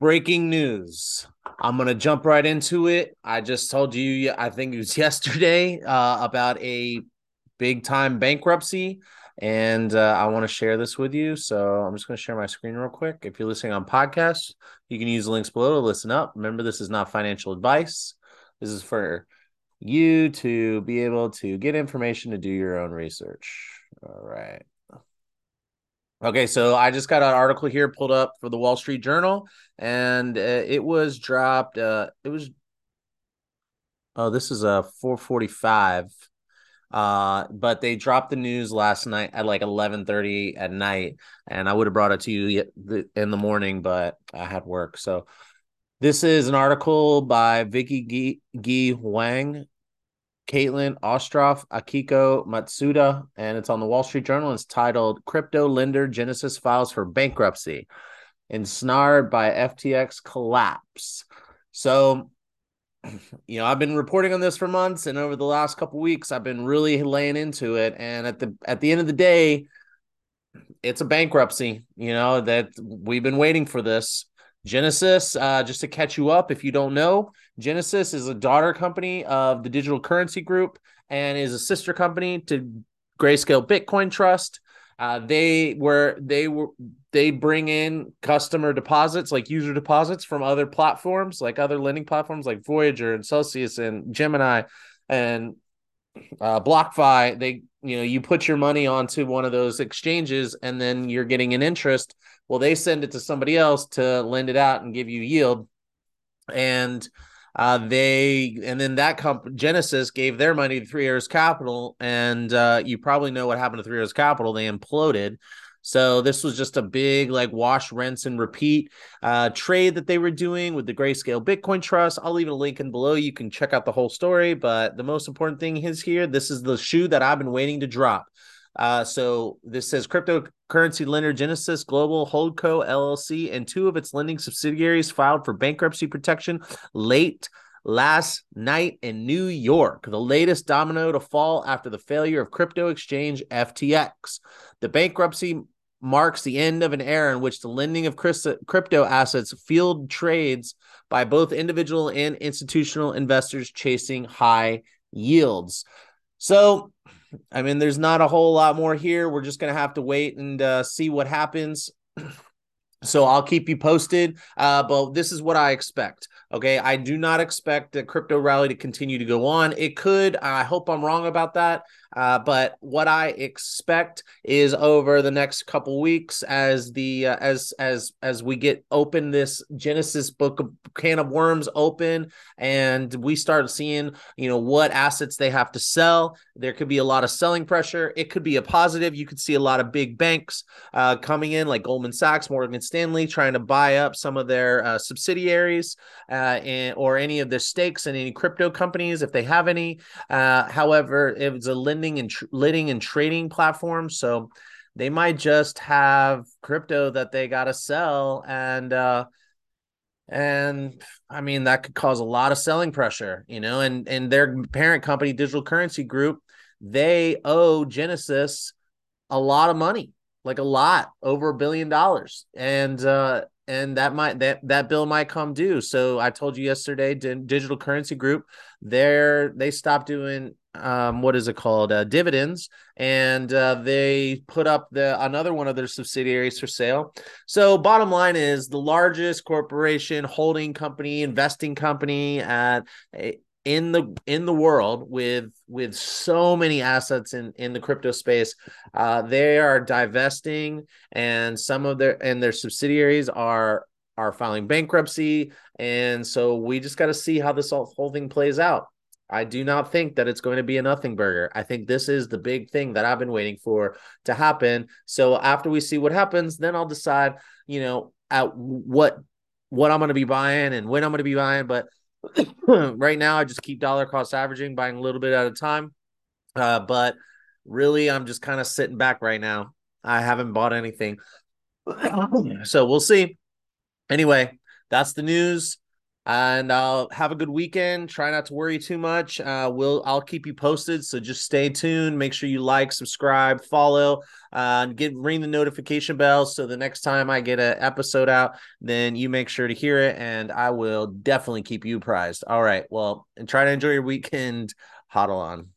Breaking news. I'm going to jump right into it. I just told you, I think it was yesterday, uh, about a big time bankruptcy. And uh, I want to share this with you. So I'm just going to share my screen real quick. If you're listening on podcasts, you can use the links below to listen up. Remember, this is not financial advice. This is for you to be able to get information to do your own research. All right. Okay, so I just got an article here pulled up for the Wall Street Journal, and uh, it was dropped. Uh, it was oh, this is a four forty five. Uh, but they dropped the news last night at like eleven thirty at night, and I would have brought it to you in the morning, but I had work. So this is an article by Vicky Ge Huang Caitlin Ostroff, Akiko Matsuda, and it's on the Wall Street Journal. It's titled Crypto Lender Genesis Files for Bankruptcy, Ensnared by FTX Collapse. So, you know, I've been reporting on this for months, and over the last couple weeks, I've been really laying into it. And at the at the end of the day, it's a bankruptcy, you know, that we've been waiting for this. Genesis, uh, just to catch you up, if you don't know, Genesis is a daughter company of the Digital Currency Group and is a sister company to Grayscale Bitcoin Trust. Uh, they were they were they bring in customer deposits like user deposits from other platforms like other lending platforms like Voyager and Celsius and Gemini and uh, BlockFi. They you know you put your money onto one of those exchanges and then you're getting an interest well, they send it to somebody else to lend it out and give you yield. And uh, they and then that comp Genesis gave their money to Three Arrows Capital, and uh, you probably know what happened to Three Arrows Capital. They imploded. So this was just a big like wash, rinse, and repeat uh, trade that they were doing with the Grayscale Bitcoin Trust. I'll leave a link in below. You can check out the whole story. But the most important thing is here. This is the shoe that I've been waiting to drop. Uh, so this says cryptocurrency lender Genesis Global Holdco LLC and two of its lending subsidiaries filed for bankruptcy protection late last night in New York, the latest domino to fall after the failure of crypto exchange FTX. The bankruptcy marks the end of an era in which the lending of crypto assets fueled trades by both individual and institutional investors chasing high yields. So I mean, there's not a whole lot more here. We're just going to have to wait and uh, see what happens. so I'll keep you posted. Uh, but this is what I expect. Okay. I do not expect the crypto rally to continue to go on. It could. I hope I'm wrong about that. Uh, but what I expect is over the next couple weeks, as the uh, as as as we get open this Genesis book of can of worms open, and we start seeing you know what assets they have to sell. There could be a lot of selling pressure. It could be a positive. You could see a lot of big banks uh, coming in, like Goldman Sachs, Morgan Stanley, trying to buy up some of their uh, subsidiaries uh, and, or any of their stakes in any crypto companies if they have any. Uh, however, it was a lending lending and tr- lending and trading platform, So they might just have crypto that they got to sell and uh and I mean that could cause a lot of selling pressure, you know, and and their parent company Digital Currency Group, they owe Genesis a lot of money, like a lot, over a billion dollars. And uh and that might that that bill might come due. So I told you yesterday, Digital Currency Group, they're they stopped doing um what is it called uh, dividends and uh, they put up the another one of their subsidiaries for sale so bottom line is the largest corporation holding company investing company at in the in the world with with so many assets in in the crypto space uh they are divesting and some of their and their subsidiaries are are filing bankruptcy and so we just got to see how this whole, thing plays out I do not think that it's going to be a nothing burger. I think this is the big thing that I've been waiting for to happen. So after we see what happens, then I'll decide, you know, at what what I'm going to be buying and when I'm going to be buying, but right now, I just keep dollar cost averaging, buying a little bit at a time. Uh, but really, I'm just kind of sitting back right now. I haven't bought anything. so we'll see. Anyway, that's the news. And I'll have a good weekend. Try not to worry too much. Uh, we'll I'll keep you posted. So just stay tuned. Make sure you like, subscribe, follow, uh, get ring the notification bell. So the next time I get an episode out, then you make sure to hear it, and I will definitely keep you apprised. All right. Well, and try to enjoy your weekend. Huddle on.